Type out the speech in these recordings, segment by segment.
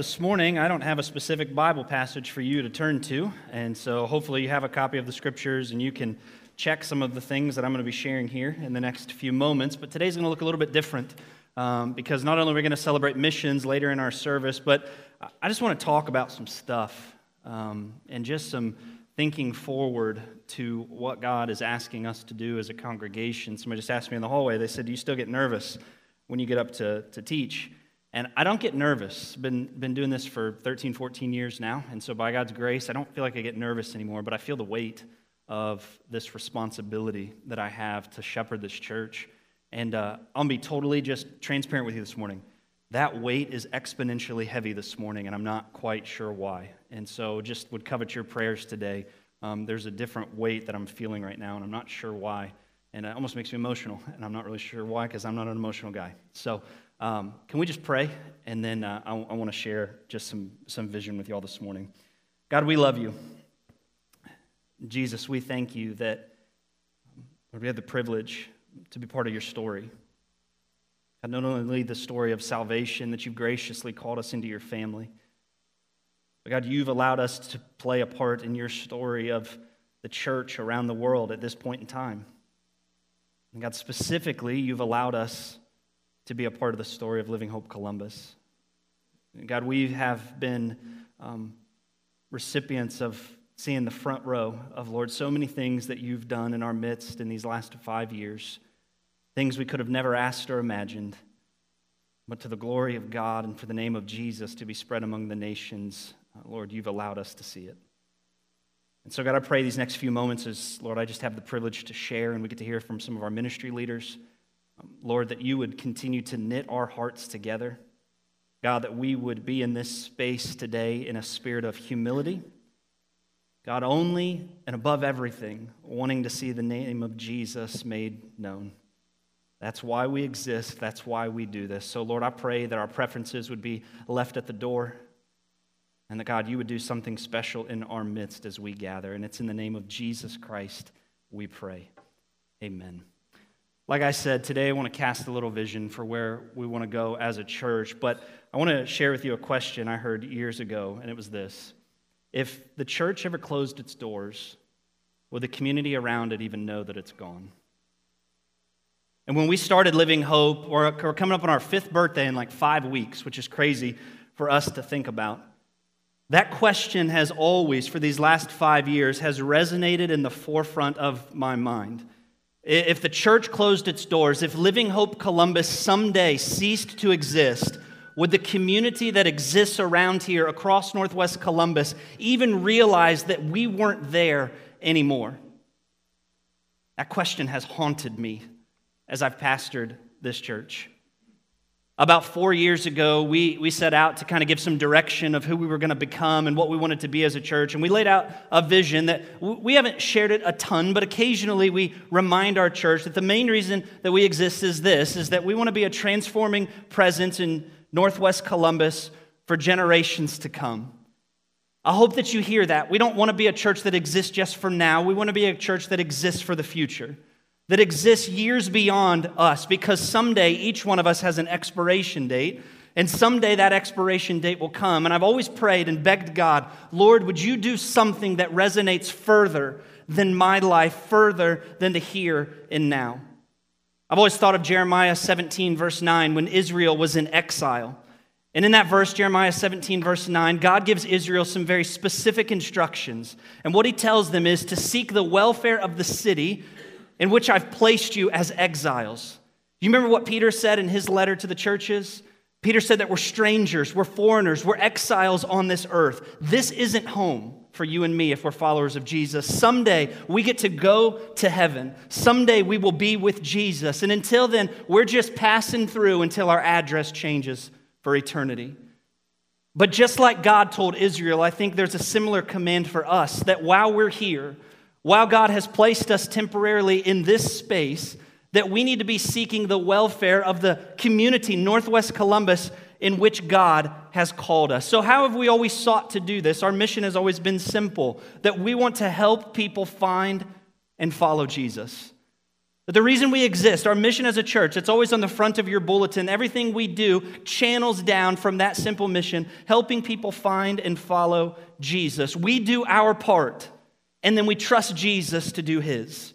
This morning I don't have a specific Bible passage for you to turn to, and so hopefully you have a copy of the scriptures and you can check some of the things that I'm going to be sharing here in the next few moments. But today's going to look a little bit different um, because not only are we going to celebrate missions later in our service, but I just want to talk about some stuff um, and just some thinking forward to what God is asking us to do as a congregation. Somebody just asked me in the hallway, they said, Do you still get nervous when you get up to, to teach? And I don't get nervous. Been been doing this for 13, 14 years now, and so by God's grace, I don't feel like I get nervous anymore, but I feel the weight of this responsibility that I have to shepherd this church. And uh, I'll be totally just transparent with you this morning. That weight is exponentially heavy this morning, and I'm not quite sure why. And so, just would covet your prayers today. Um, there's a different weight that I'm feeling right now, and I'm not sure why. And it almost makes me emotional, and I'm not really sure why because I'm not an emotional guy. So, um, can we just pray? And then uh, I, I want to share just some, some vision with you all this morning. God, we love you. Jesus, we thank you that we have the privilege to be part of your story. God, not only the story of salvation that you've graciously called us into your family, but God, you've allowed us to play a part in your story of the church around the world at this point in time. And God, specifically, you've allowed us to be a part of the story of Living Hope Columbus. God, we have been um, recipients of seeing the front row of, Lord, so many things that you've done in our midst in these last five years, things we could have never asked or imagined, but to the glory of God and for the name of Jesus to be spread among the nations, uh, Lord, you've allowed us to see it. And so, God, I pray these next few moments as, Lord, I just have the privilege to share and we get to hear from some of our ministry leaders. Lord, that you would continue to knit our hearts together. God, that we would be in this space today in a spirit of humility. God, only and above everything, wanting to see the name of Jesus made known. That's why we exist. That's why we do this. So, Lord, I pray that our preferences would be left at the door and that, God, you would do something special in our midst as we gather. And it's in the name of Jesus Christ we pray. Amen. Like I said, today I want to cast a little vision for where we want to go as a church, but I want to share with you a question I heard years ago, and it was this If the church ever closed its doors, would the community around it even know that it's gone? And when we started Living Hope, we're, we're coming up on our fifth birthday in like five weeks, which is crazy for us to think about. That question has always, for these last five years, has resonated in the forefront of my mind. If the church closed its doors, if Living Hope Columbus someday ceased to exist, would the community that exists around here across Northwest Columbus even realize that we weren't there anymore? That question has haunted me as I've pastored this church. About four years ago, we, we set out to kind of give some direction of who we were going to become and what we wanted to be as a church. And we laid out a vision that we haven't shared it a ton, but occasionally we remind our church that the main reason that we exist is this, is that we want to be a transforming presence in Northwest Columbus for generations to come. I hope that you hear that. We don't want to be a church that exists just for now. We want to be a church that exists for the future that exists years beyond us because someday each one of us has an expiration date. And someday that expiration date will come. And I've always prayed and begged God, Lord, would you do something that resonates further than my life, further than the here and now? I've always thought of Jeremiah 17, verse 9, when Israel was in exile. And in that verse, Jeremiah 17, verse 9, God gives Israel some very specific instructions. And what he tells them is to seek the welfare of the city in which I've placed you as exiles. You remember what Peter said in his letter to the churches? Peter said that we're strangers, we're foreigners, we're exiles on this earth. This isn't home for you and me if we're followers of Jesus. Someday we get to go to heaven. Someday we will be with Jesus. And until then, we're just passing through until our address changes for eternity. But just like God told Israel, I think there's a similar command for us that while we're here, while God has placed us temporarily in this space, that we need to be seeking the welfare of the community, Northwest Columbus, in which God has called us. So, how have we always sought to do this? Our mission has always been simple that we want to help people find and follow Jesus. The reason we exist, our mission as a church, it's always on the front of your bulletin. Everything we do channels down from that simple mission, helping people find and follow Jesus. We do our part, and then we trust Jesus to do his.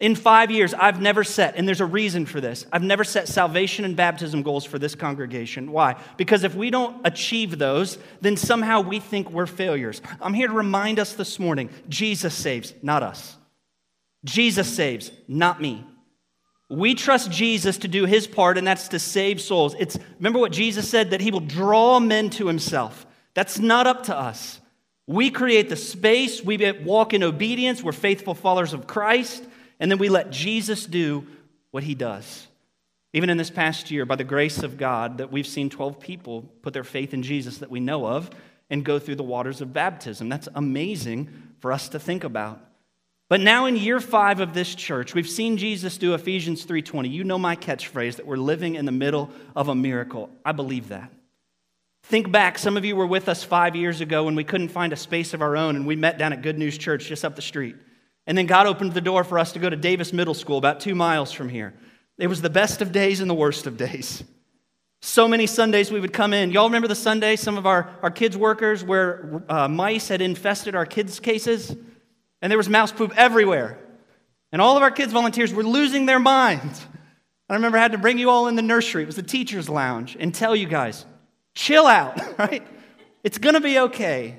In five years, I've never set, and there's a reason for this, I've never set salvation and baptism goals for this congregation. Why? Because if we don't achieve those, then somehow we think we're failures. I'm here to remind us this morning Jesus saves, not us. Jesus saves, not me. We trust Jesus to do his part, and that's to save souls. It's remember what Jesus said that he will draw men to himself. That's not up to us. We create the space, we walk in obedience, we're faithful followers of Christ, and then we let Jesus do what he does. Even in this past year, by the grace of God, that we've seen 12 people put their faith in Jesus that we know of and go through the waters of baptism. That's amazing for us to think about. But now in year 5 of this church, we've seen Jesus do Ephesians 3:20. You know my catchphrase that we're living in the middle of a miracle. I believe that. Think back, some of you were with us 5 years ago when we couldn't find a space of our own and we met down at Good News Church just up the street. And then God opened the door for us to go to Davis Middle School about 2 miles from here. It was the best of days and the worst of days. So many Sundays we would come in. Y'all remember the Sunday some of our, our kids' workers where uh, mice had infested our kids' cases? and there was mouse poop everywhere. And all of our kids' volunteers were losing their minds. I remember I had to bring you all in the nursery. It was the teacher's lounge and tell you guys, chill out, right? It's going to be okay.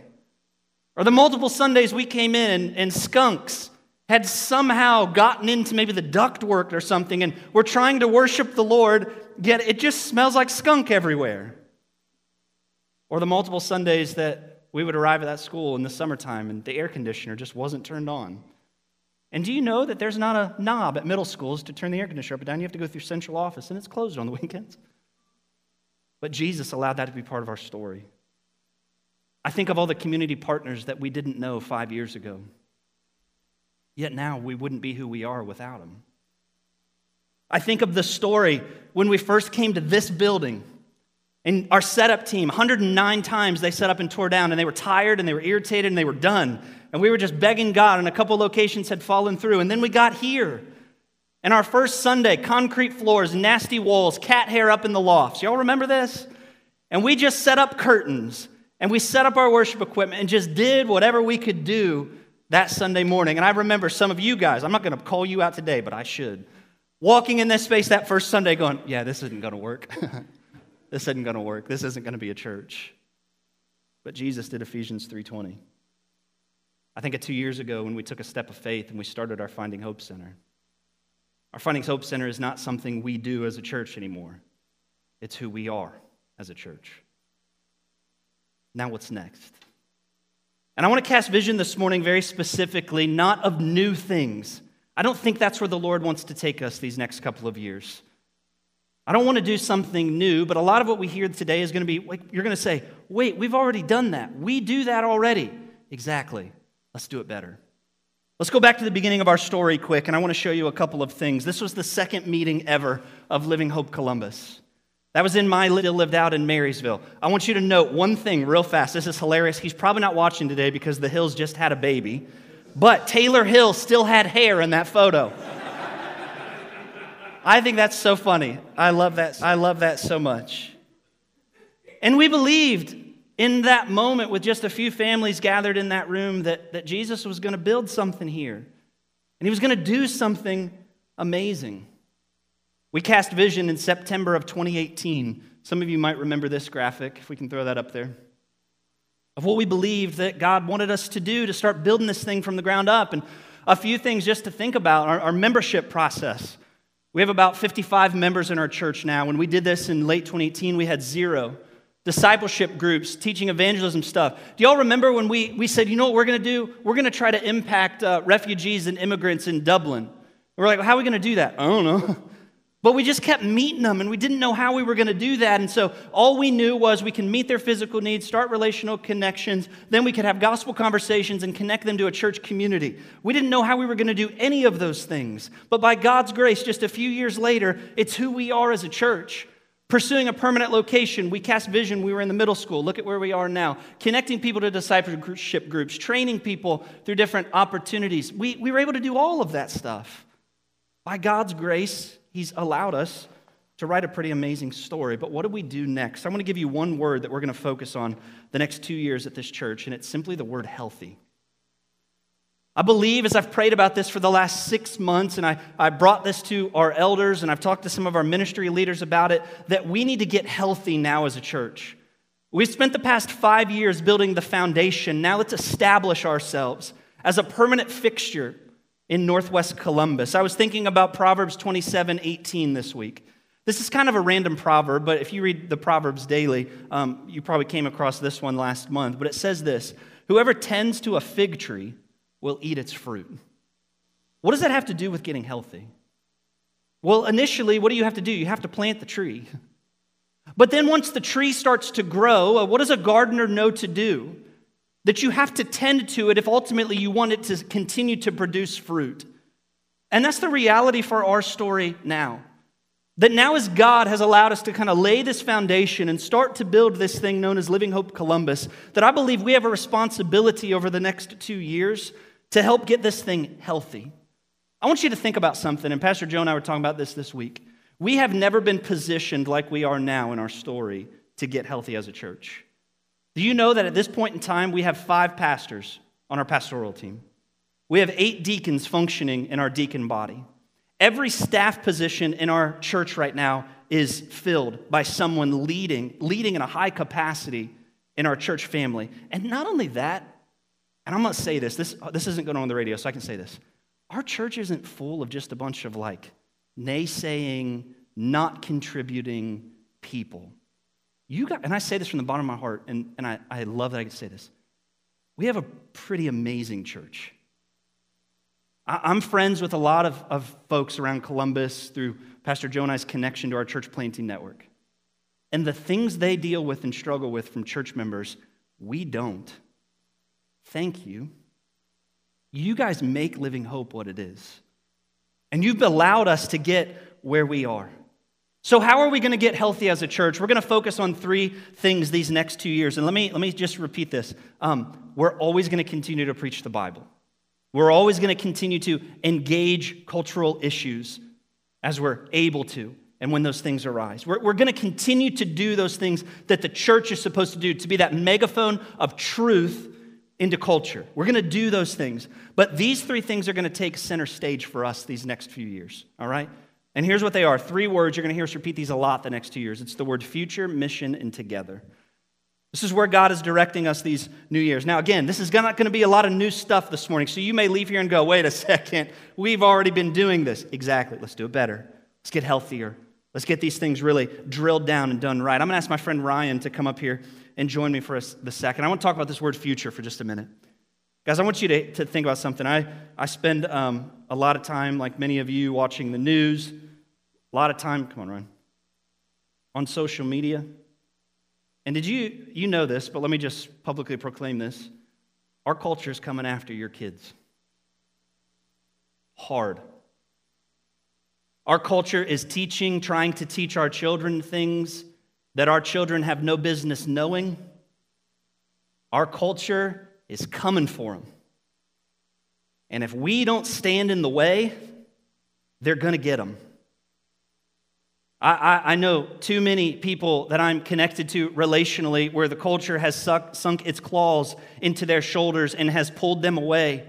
Or the multiple Sundays we came in and, skunks had somehow gotten into maybe the ductwork or something, and we're trying to worship the Lord, yet it just smells like skunk everywhere. Or the multiple Sundays that we would arrive at that school in the summertime and the air conditioner just wasn't turned on. And do you know that there's not a knob at middle schools to turn the air conditioner up and down? You have to go through central office and it's closed on the weekends. But Jesus allowed that to be part of our story. I think of all the community partners that we didn't know five years ago. Yet now we wouldn't be who we are without them. I think of the story when we first came to this building and our setup team, 109 times they set up and tore down, and they were tired and they were irritated and they were done. And we were just begging God, and a couple locations had fallen through. And then we got here. And our first Sunday, concrete floors, nasty walls, cat hair up in the lofts. Y'all remember this? And we just set up curtains and we set up our worship equipment and just did whatever we could do that Sunday morning. And I remember some of you guys, I'm not going to call you out today, but I should, walking in this space that first Sunday going, yeah, this isn't going to work. this isn't going to work. This isn't going to be a church. But Jesus did Ephesians 3:20. I think of 2 years ago when we took a step of faith and we started our Finding Hope Center. Our Finding Hope Center is not something we do as a church anymore. It's who we are as a church. Now what's next? And I want to cast vision this morning very specifically, not of new things. I don't think that's where the Lord wants to take us these next couple of years. I don't want to do something new, but a lot of what we hear today is going to be like, you're going to say, wait, we've already done that. We do that already. Exactly. Let's do it better. Let's go back to the beginning of our story quick, and I want to show you a couple of things. This was the second meeting ever of Living Hope Columbus. That was in my little lived out in Marysville. I want you to note one thing real fast. This is hilarious. He's probably not watching today because the Hills just had a baby, but Taylor Hill still had hair in that photo. I think that's so funny. I love that. I love that so much. And we believed in that moment with just a few families gathered in that room that, that Jesus was going to build something here. And he was going to do something amazing. We cast vision in September of 2018. Some of you might remember this graphic, if we can throw that up there, of what we believed that God wanted us to do to start building this thing from the ground up. And a few things just to think about our, our membership process. We have about 55 members in our church now. When we did this in late 2018, we had zero. Discipleship groups, teaching evangelism stuff. Do y'all remember when we, we said, you know what we're going to do? We're going to try to impact uh, refugees and immigrants in Dublin. We're like, how are we going to do that? I don't know. But we just kept meeting them and we didn't know how we were going to do that. And so all we knew was we can meet their physical needs, start relational connections, then we could have gospel conversations and connect them to a church community. We didn't know how we were going to do any of those things. But by God's grace, just a few years later, it's who we are as a church. Pursuing a permanent location, we cast vision. We were in the middle school. Look at where we are now. Connecting people to discipleship groups, training people through different opportunities. We, we were able to do all of that stuff By God's grace, He's allowed us to write a pretty amazing story. But what do we do next? I'm going to give you one word that we're going to focus on the next two years at this church, and it's simply the word healthy. I believe as I've prayed about this for the last six months, and I, I brought this to our elders, and I've talked to some of our ministry leaders about it, that we need to get healthy now as a church. We've spent the past five years building the foundation. Now let's establish ourselves as a permanent fixture in Northwest Columbus. I was thinking about Proverbs 27 18 this week. This is kind of a random proverb, but if you read the Proverbs daily, um, you probably came across this one last month. But it says this Whoever tends to a fig tree will eat its fruit. What does that have to do with getting healthy? Well, initially, what do you have to do? You have to plant the tree. But then once the tree starts to grow, uh, what does a gardener know to do? That you have to tend to it if ultimately you want it to continue to produce fruit. And that's the reality for our story now. That now, as God has allowed us to kind of lay this foundation and start to build this thing known as Living Hope Columbus, that I believe we have a responsibility over the next two years to help get this thing healthy. I want you to think about something, and Pastor Joe and I were talking about this this week. We have never been positioned like we are now in our story to get healthy as a church. Do you know that at this point in time, we have five pastors on our pastoral team? We have eight deacons functioning in our deacon body. Every staff position in our church right now is filled by someone leading, leading in a high capacity in our church family. And not only that, and I'm going to say this, this, uh, this isn't going on the radio, so I can say this. Our church isn't full of just a bunch of like naysaying, not contributing people. You got, and I say this from the bottom of my heart, and, and I, I love that I can say this. We have a pretty amazing church. I, I'm friends with a lot of, of folks around Columbus through Pastor Joe and I's connection to our church planting network. And the things they deal with and struggle with from church members, we don't. Thank you. You guys make Living Hope what it is. And you've allowed us to get where we are. So, how are we going to get healthy as a church? We're going to focus on three things these next two years. And let me, let me just repeat this. Um, we're always going to continue to preach the Bible, we're always going to continue to engage cultural issues as we're able to and when those things arise. We're, we're going to continue to do those things that the church is supposed to do, to be that megaphone of truth into culture. We're going to do those things. But these three things are going to take center stage for us these next few years, all right? And here's what they are three words. You're going to hear us repeat these a lot the next two years. It's the word future, mission, and together. This is where God is directing us these new years. Now, again, this is not going to be a lot of new stuff this morning. So you may leave here and go, wait a second, we've already been doing this. Exactly. Let's do it better. Let's get healthier. Let's get these things really drilled down and done right. I'm going to ask my friend Ryan to come up here and join me for a, the second. I want to talk about this word future for just a minute. Guys, I want you to, to think about something. I, I spend um, a lot of time, like many of you, watching the news, a lot of time, come on, Ryan, on social media. And did you, you know this, but let me just publicly proclaim this. Our culture is coming after your kids. Hard. Our culture is teaching, trying to teach our children things that our children have no business knowing. Our culture is coming for them. And if we don't stand in the way, they're going to get them. I, I, I, know too many people that I'm connected to relationally where the culture has suck, sunk its claws into their shoulders and has pulled them away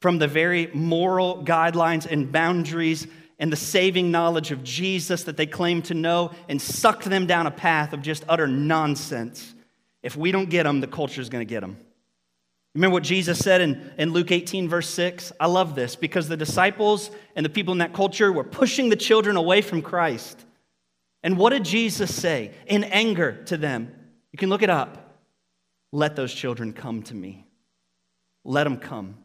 from the very moral guidelines and boundaries and the saving knowledge of Jesus that they claim to know and sucked them down a path of just utter nonsense. If we don't get them, the culture is going to get them. Remember what Jesus said in, in Luke 18, verse 6? I love this because the disciples and the people in that culture were pushing the children away from Christ. And what did Jesus say in anger to them? You can look it up. Let those children come to me. Let them come.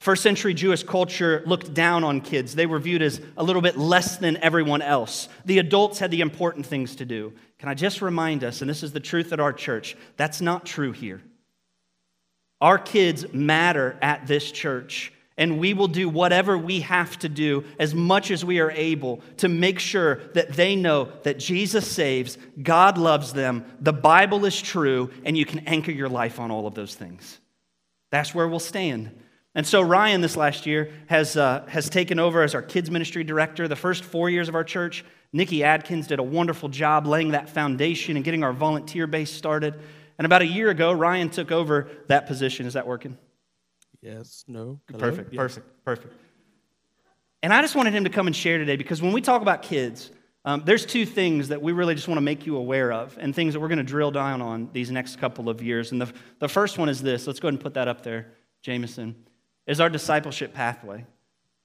First century Jewish culture looked down on kids. They were viewed as a little bit less than everyone else. The adults had the important things to do. Can I just remind us, and this is the truth at our church, that's not true here. Our kids matter at this church, and we will do whatever we have to do as much as we are able to make sure that they know that Jesus saves, God loves them, the Bible is true, and you can anchor your life on all of those things. That's where we'll stand. And so Ryan, this last year, has, uh, has taken over as our kids ministry director. The first four years of our church, Nikki Adkins did a wonderful job laying that foundation and getting our volunteer base started. And about a year ago, Ryan took over that position. Is that working? Yes, no. Hello? Perfect, yes. perfect, perfect. And I just wanted him to come and share today because when we talk about kids, um, there's two things that we really just want to make you aware of and things that we're going to drill down on these next couple of years. And the, the first one is this. Let's go ahead and put that up there, Jameson, is our discipleship pathway.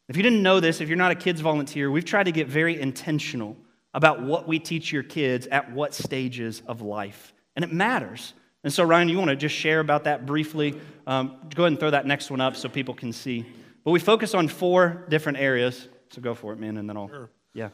If you didn't know this, if you're not a kids volunteer, we've tried to get very intentional about what we teach your kids at what stages of life. And it matters. And so, Ryan, you want to just share about that briefly? Um, go ahead and throw that next one up so people can see. But we focus on four different areas. So go for it, man, and then I'll. Sure. Yeah.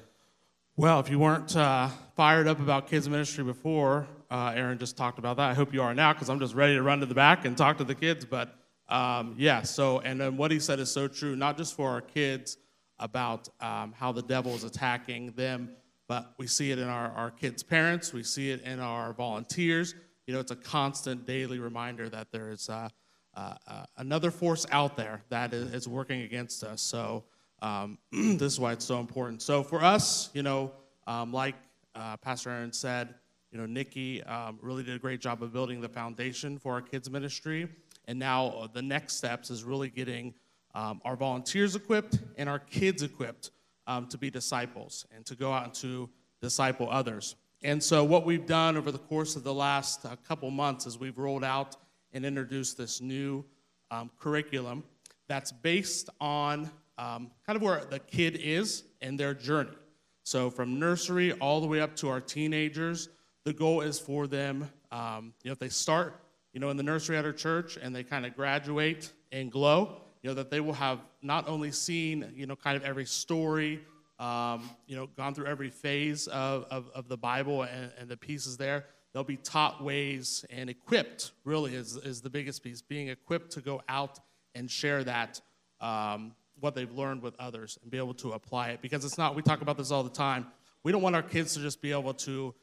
Well, if you weren't uh, fired up about kids ministry before, uh, Aaron just talked about that. I hope you are now because I'm just ready to run to the back and talk to the kids. But um, yeah, so, and then what he said is so true, not just for our kids about um, how the devil is attacking them, but we see it in our, our kids' parents, we see it in our volunteers you know, it's a constant daily reminder that there is uh, uh, uh, another force out there that is, is working against us. So um, this is why it's so important. So for us, you know, um, like uh, Pastor Aaron said, you know, Nikki um, really did a great job of building the foundation for our kids ministry. And now uh, the next steps is really getting um, our volunteers equipped and our kids equipped um, to be disciples and to go out and to disciple others. And so, what we've done over the course of the last uh, couple months is we've rolled out and introduced this new um, curriculum that's based on um, kind of where the kid is and their journey. So, from nursery all the way up to our teenagers, the goal is for them, um, you know, if they start, you know, in the nursery at our church and they kind of graduate and glow, you know, that they will have not only seen, you know, kind of every story um, you know, gone through every phase of, of, of the Bible and, and, the pieces there. They'll be taught ways and equipped, really, is, is the biggest piece, being equipped to go out and share that, um, what they've learned with others and be able to apply it. Because it's not, we talk about this all the time. We don't want our kids to just be able to,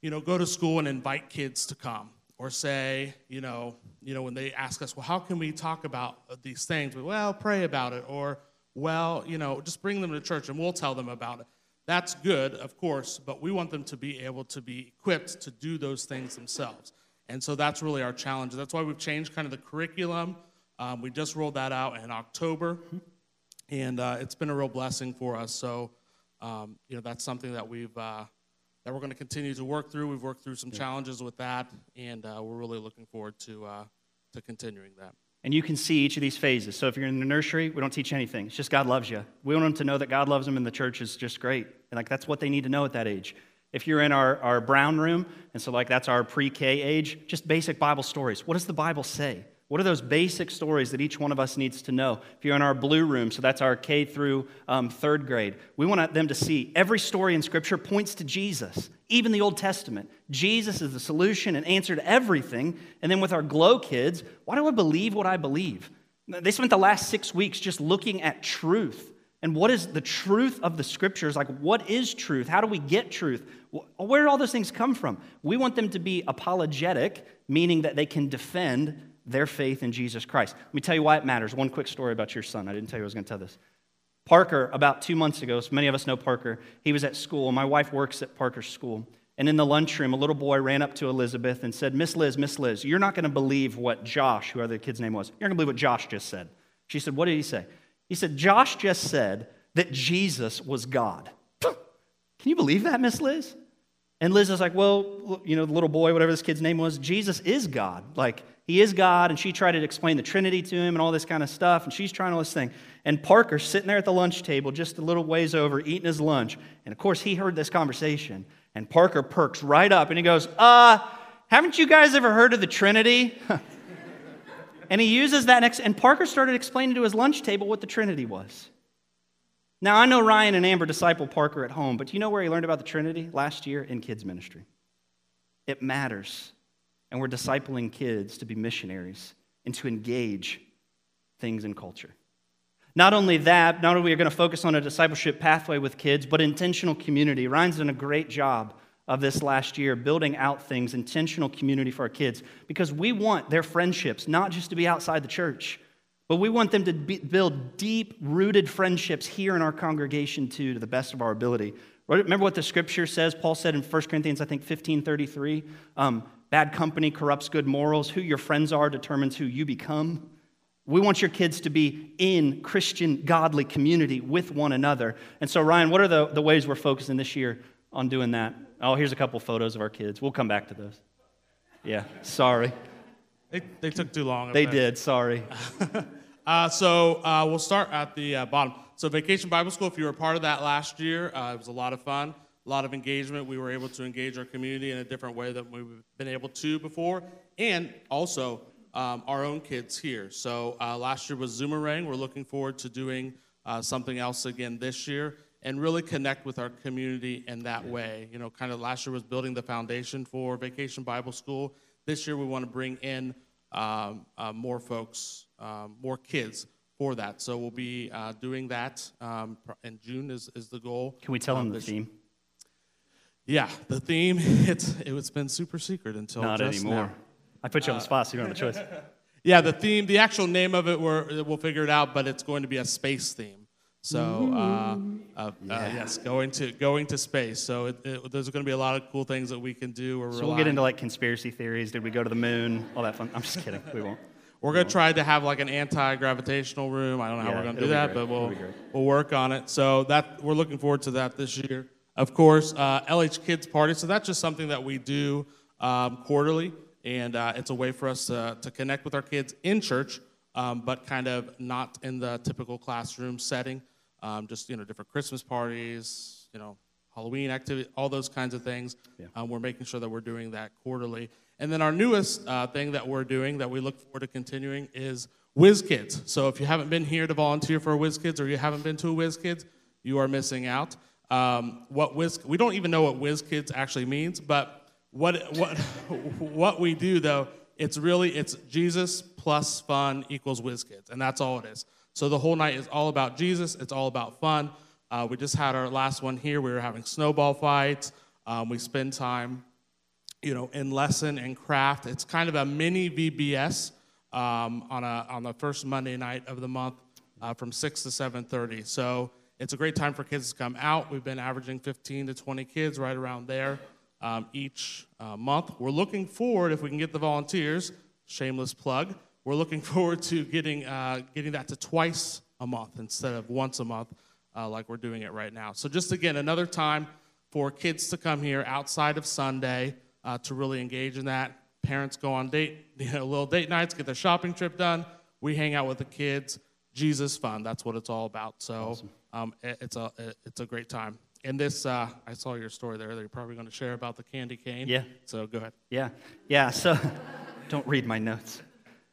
you know, go to school and invite kids to come or say, you know, you know, when they ask us, well, how can we talk about these things? We, Well, pray about it or well, you know, just bring them to church and we'll tell them about it. That's good, of course, but we want them to be able to be equipped to do those things themselves. And so that's really our challenge. That's why we've changed kind of the curriculum. Um, we just rolled that out in October, and uh, it's been a real blessing for us. So, um, you know, that's something that we've uh, that we're going to continue to work through. We've worked through some challenges with that, and uh, we're really looking forward to uh, to continuing that. And you can see each of these phases. So if you're in the nursery, we don't teach anything. It's just God loves you. We want them to know that God loves them and the church is just great. And like that's what they need to know at that age. If you're in our, our brown room, and so like that's our pre-K age, just basic Bible stories. What does the Bible say? What are those basic stories that each one of us needs to know? If you're in our blue room, so that's our K through um, third grade, we want them to see every story in Scripture points to Jesus, even the Old Testament. Jesus is the solution and answer to everything. And then with our glow kids, why do I believe what I believe? They spent the last six weeks just looking at truth. And what is the truth of the scriptures? Like, what is truth? How do we get truth? Where do all those things come from? We want them to be apologetic, meaning that they can defend their faith in Jesus Christ. Let me tell you why it matters. One quick story about your son. I didn't tell you I was going to tell this. Parker, about two months ago, so many of us know Parker, he was at school. My wife works at Parker's school. And in the lunchroom, a little boy ran up to Elizabeth and said, Miss Liz, Miss Liz, you're not going to believe what Josh, whoever the kid's name was, you're going to believe what Josh just said. She said, What did he say? He said, Josh just said that Jesus was God. Can you believe that, Miss Liz? And Liz is like, Well, you know, the little boy, whatever this kid's name was, Jesus is God. Like, he is God, and she tried to explain the Trinity to him and all this kind of stuff, and she's trying all this thing. And Parker's sitting there at the lunch table, just a little ways over, eating his lunch. And of course, he heard this conversation, and Parker perks right up and he goes, Uh, haven't you guys ever heard of the Trinity? and he uses that next, and Parker started explaining to his lunch table what the Trinity was. Now, I know Ryan and Amber disciple Parker at home, but do you know where he learned about the Trinity? Last year in kids' ministry. It matters and we're discipling kids to be missionaries and to engage things in culture. Not only that, not only are we going to focus on a discipleship pathway with kids, but intentional community. Ryan's done a great job of this last year, building out things, intentional community for our kids, because we want their friendships not just to be outside the church, But we want them to be, build deep rooted friendships here in our congregation too, to the best of our ability. Remember what the scripture says? Paul said in 1 Corinthians, I think 15 33, um, bad company corrupts good morals. Who your friends are determines who you become. We want your kids to be in Christian, godly community with one another. And so, Ryan, what are the, the ways we're focusing this year on doing that? Oh, here's a couple photos of our kids. We'll come back to those. Yeah, sorry. They, they took too long. They did, sorry. uh, so uh, we'll start at the uh, bottom. So, Vacation Bible School, if you were a part of that last year, uh, it was a lot of fun, a lot of engagement. We were able to engage our community in a different way than we've been able to before. And also, um, our own kids here. So uh, last year was Zoomerang. We're looking forward to doing uh, something else again this year and really connect with our community in that way. You know, kind of last year was building the foundation for Vacation Bible School. This year we want to bring in um, uh, more folks, um, more kids for that. So we'll be uh, doing that um, in June is, is the goal. Can we tell them the theme? Yeah, the theme, it's, it's been super secret until Not just anymore. now. I put you on the spot, so you don't have a choice. Yeah, the theme, the actual name of it, we're, we'll figure it out, but it's going to be a space theme. So, uh, uh, uh, yes, going to going to space. So it, it, there's going to be a lot of cool things that we can do. We're so we'll get into like conspiracy theories. Did we go to the moon? All that fun. I'm just kidding. We won't. We're going to try to have like an anti-gravitational room. I don't know how yeah, we're going to do that, but we'll we'll work on it. So that we're looking forward to that this year. Of course, uh, LH Kids Party. So that's just something that we do um, quarterly and uh, it's a way for us to, to connect with our kids in church, um, but kind of not in the typical classroom setting. Um, just you know, different Christmas parties, you know, Halloween activity, all those kinds of things. Um, we're making sure that we're doing that quarterly. And then our newest uh, thing that we're doing that we look forward to continuing is Whiz Kids. So if you haven't been here to volunteer for Whiz Kids or you haven't been to a Whiz Kids, you are missing out. Um, what Whiz, we don't even know what Whiz Kids actually means, but what, what, what we do, though, it's really, it's Jesus plus fun equals WizKids, and that's all it is. So the whole night is all about Jesus. It's all about fun. Uh, we just had our last one here. We were having snowball fights. Um, we spend time, you know, in lesson and craft. It's kind of a mini VBS um, on, a, on the first Monday night of the month uh, from 6 to 7.30. So it's a great time for kids to come out. We've been averaging 15 to 20 kids right around there um, each uh, month. We're looking forward, if we can get the volunteers, shameless plug, we're looking forward to getting, uh, getting that to twice a month instead of once a month uh, like we're doing it right now. So, just again, another time for kids to come here outside of Sunday uh, to really engage in that. Parents go on date, you know, little date nights, get their shopping trip done. We hang out with the kids. Jesus fun. That's what it's all about. So awesome. um, it, it's a it, it's a great time. And this, uh, I saw your story there that you're probably going to share about the candy cane. Yeah. So go ahead. Yeah. Yeah. So don't read my notes.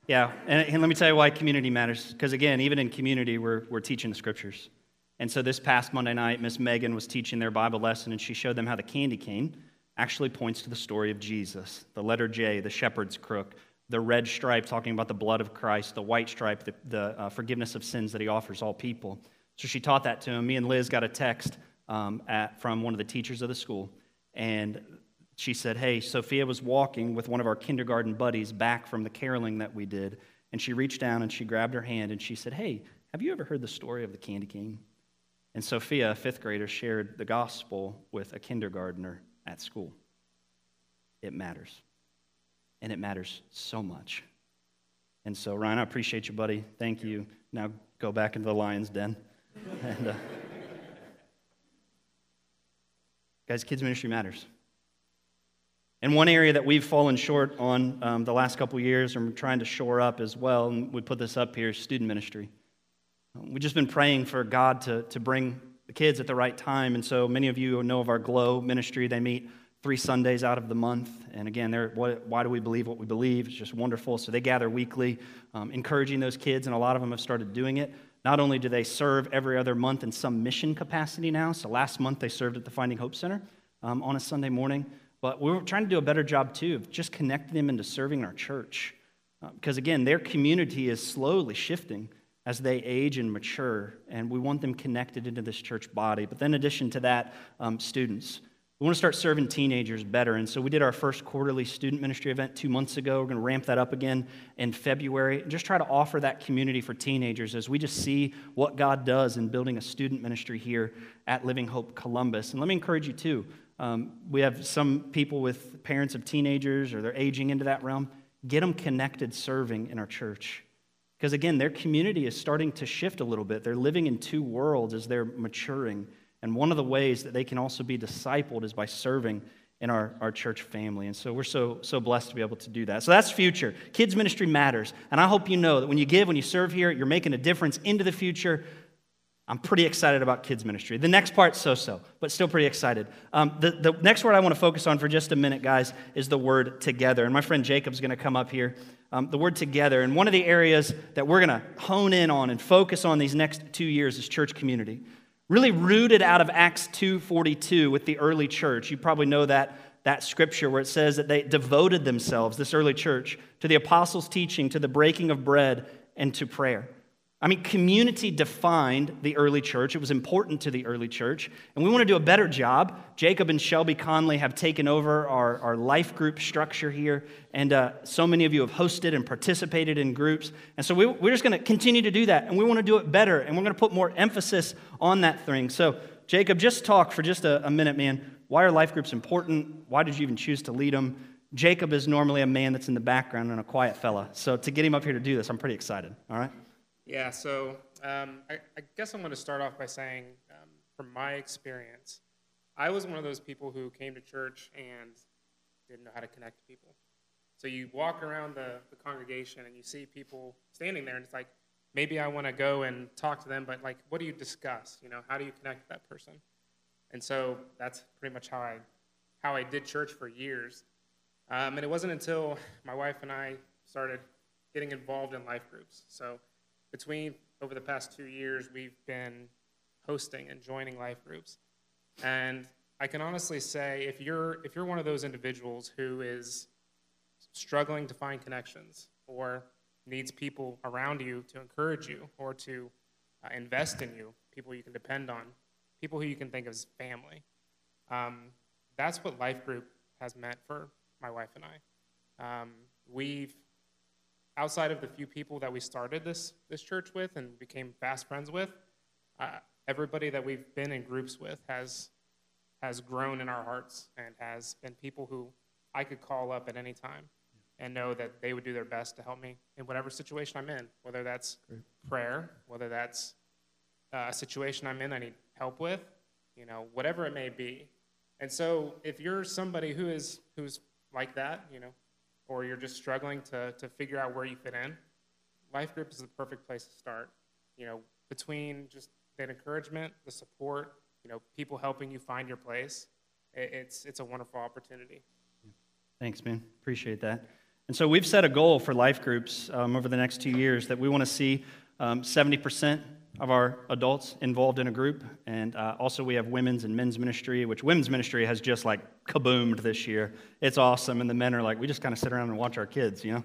Yeah. And, and let me tell you why community matters. Because again, even in community, we're, we're teaching the scriptures. And so this past Monday night, Miss Megan was teaching their Bible lesson, and she showed them how the candy cane actually points to the story of Jesus. The letter J, the shepherd's crook, the red stripe talking about the blood of Christ, the white stripe, the, the uh, forgiveness of sins that he offers all people. So she taught that to him. Me and Liz got a text um, at, from one of the teachers of the school. And she said, Hey, Sophia was walking with one of our kindergarten buddies back from the caroling that we did. And she reached down and she grabbed her hand and she said, Hey, have you ever heard the story of the candy cane? And Sophia, a fifth grader, shared the gospel with a kindergartner at school. It matters. And it matters so much. And so, Ryan, I appreciate you, buddy. Thank you. Now go back into the lion's den. and, uh, Guys, kids' ministry matters. And one area that we've fallen short on um, the last couple years and we're trying to shore up as well, and we put this up here, student ministry. We've just been praying for God to, to bring the kids at the right time. And so many of you know of our Glow ministry. They meet three Sundays out of the month. And again, they're, what, why do we believe what we believe? It's just wonderful. So they gather weekly, um, encouraging those kids, and a lot of them have started doing it. Not only do they serve every other month in some mission capacity now, so last month they served at the Finding Hope Center um, on a Sunday morning, but we're trying to do a better job too of just connecting them into serving our church. Uh, because again, their community is slowly shifting as they age and mature, and we want them connected into this church body. But then, in addition to that, um, students. We want to start serving teenagers better. And so we did our first quarterly student ministry event two months ago. We're going to ramp that up again in February and just try to offer that community for teenagers as we just see what God does in building a student ministry here at Living Hope Columbus. And let me encourage you too. Um, we have some people with parents of teenagers or they're aging into that realm. Get them connected serving in our church. Because again, their community is starting to shift a little bit. They're living in two worlds as they're maturing. And one of the ways that they can also be discipled is by serving in our, our church family. And so we're so, so blessed to be able to do that. So that's future. Kids ministry matters. And I hope you know that when you give, when you serve here, you're making a difference into the future. I'm pretty excited about kids ministry. The next part, so so, but still pretty excited. Um, the, the next word I want to focus on for just a minute, guys, is the word together. And my friend Jacob's going to come up here. Um, the word together. And one of the areas that we're going to hone in on and focus on these next two years is church community really rooted out of Acts 2:42 with the early church. You probably know that that scripture where it says that they devoted themselves, this early church, to the apostles' teaching, to the breaking of bread, and to prayer. I mean, community defined the early church. It was important to the early church. And we want to do a better job. Jacob and Shelby Conley have taken over our, our life group structure here. And uh, so many of you have hosted and participated in groups. And so we, we're just going to continue to do that. And we want to do it better. And we're going to put more emphasis on that thing. So, Jacob, just talk for just a, a minute, man. Why are life groups important? Why did you even choose to lead them? Jacob is normally a man that's in the background and a quiet fella. So, to get him up here to do this, I'm pretty excited. All right? Yeah, so um, I, I, guess I'm going to start off by saying, um, from my experience, I was one of those people who came to church and didn't know how to connect to people. So you walk around the, the congregation and you see people standing there, and it's like, maybe I want to go and talk to them, but like, what do you discuss? You know, how do you connect with that person? And so that's pretty much how I, how I did church for years. Um, and it wasn't until my wife and I started getting involved in life groups. So between over the past two years, we've been hosting and joining life groups. And I can honestly say if you're if you're one of those individuals who is struggling to find connections or needs people around you to encourage you or to uh, invest in you, people you can depend on, people who you can think of as family. Um, that's what life group has meant for my wife and I. Um, we've outside of the few people that we started this, this church with and became fast friends with, uh, everybody that we've been in groups with has, has grown in our hearts and has been people who I could call up at any time and know that they would do their best to help me in whatever situation I'm in, whether that's Great. prayer, whether that's uh, a situation I'm in I need help with, you know, whatever it may be. And so if you're somebody who is who's like that, you know, or you're just struggling to, to figure out where you fit in, Life Group is the perfect place to start. You know, between just that encouragement, the support, you know, people helping you find your place, it's, it's a wonderful opportunity. Thanks, man. Appreciate that. And so we've set a goal for life groups um, over the next two years that we want to see um, 70% of our adults involved in a group. And uh, also, we have women's and men's ministry, which women's ministry has just like kaboomed this year. It's awesome. And the men are like, we just kind of sit around and watch our kids, you know?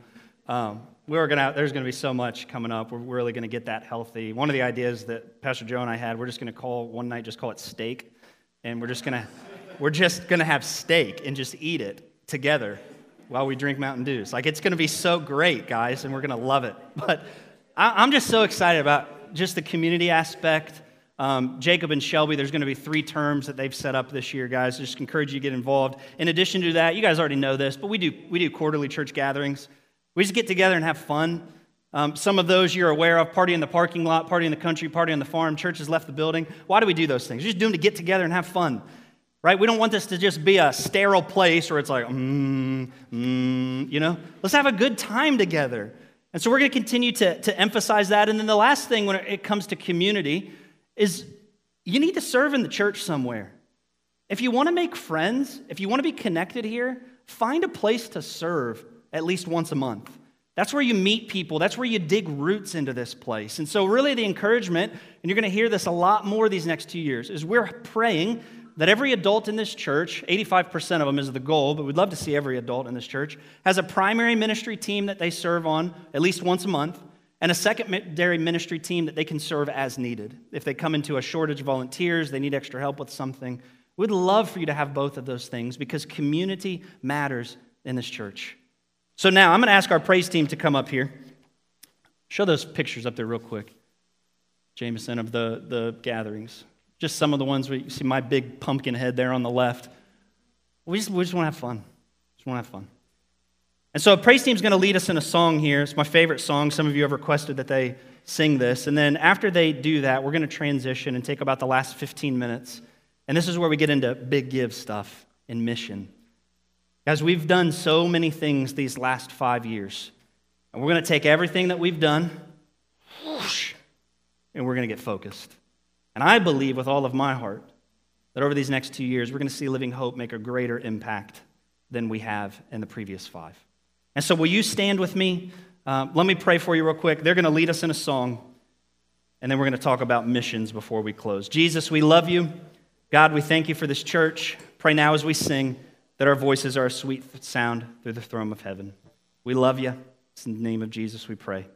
Um, we are gonna, there's going to be so much coming up. We're really going to get that healthy. One of the ideas that Pastor Joe and I had, we're just going to call one night, just call it steak. And we're just going to, we're just going to have steak and just eat it together while we drink Mountain Dews. Like, it's going to be so great, guys, and we're going to love it. But I, I'm just so excited about just the community aspect. Um, Jacob and Shelby, there's going to be three terms that they've set up this year, guys. Just encourage you to get involved. In addition to that, you guys already know this, but we do, we do quarterly church gatherings. We just get together and have fun. Um, some of those you're aware of party in the parking lot, party in the country, party on the farm, church has left the building. Why do we do those things? We just do them to get together and have fun, right? We don't want this to just be a sterile place where it's like, mm, mm, you know? Let's have a good time together. And so we're going to continue to, to emphasize that. And then the last thing when it comes to community is you need to serve in the church somewhere. If you want to make friends, if you want to be connected here, find a place to serve at least once a month. That's where you meet people. That's where you dig roots into this place. And so, really, the encouragement, and you're going to hear this a lot more these next two years, is we're praying that every adult in this church, 85% of them is the goal, but we'd love to see every adult in this church, has a primary ministry team that they serve on at least once a month, and a secondary ministry team that they can serve as needed. If they come into a shortage of volunteers, they need extra help with something, We'd love for you to have both of those things because community matters in this church. So now I'm going to ask our praise team to come up here. Show those pictures up there real quick, Jameson, of the, the gatherings. Just some of the ones where you see my big pumpkin head there on the left. We just, we just want to have fun. Just want to have fun. And so, a praise team's going to lead us in a song here. It's my favorite song. Some of you have requested that they sing this. And then, after they do that, we're going to transition and take about the last 15 minutes. And this is where we get into big give stuff and mission. Guys, we've done so many things these last five years. And we're going to take everything that we've done and we're going to get focused. And I believe with all of my heart that over these next two years, we're going to see Living Hope make a greater impact than we have in the previous five. And so, will you stand with me? Uh, let me pray for you real quick. They're going to lead us in a song, and then we're going to talk about missions before we close. Jesus, we love you. God, we thank you for this church. Pray now as we sing that our voices are a sweet sound through the throne of heaven. We love you. It's in the name of Jesus we pray.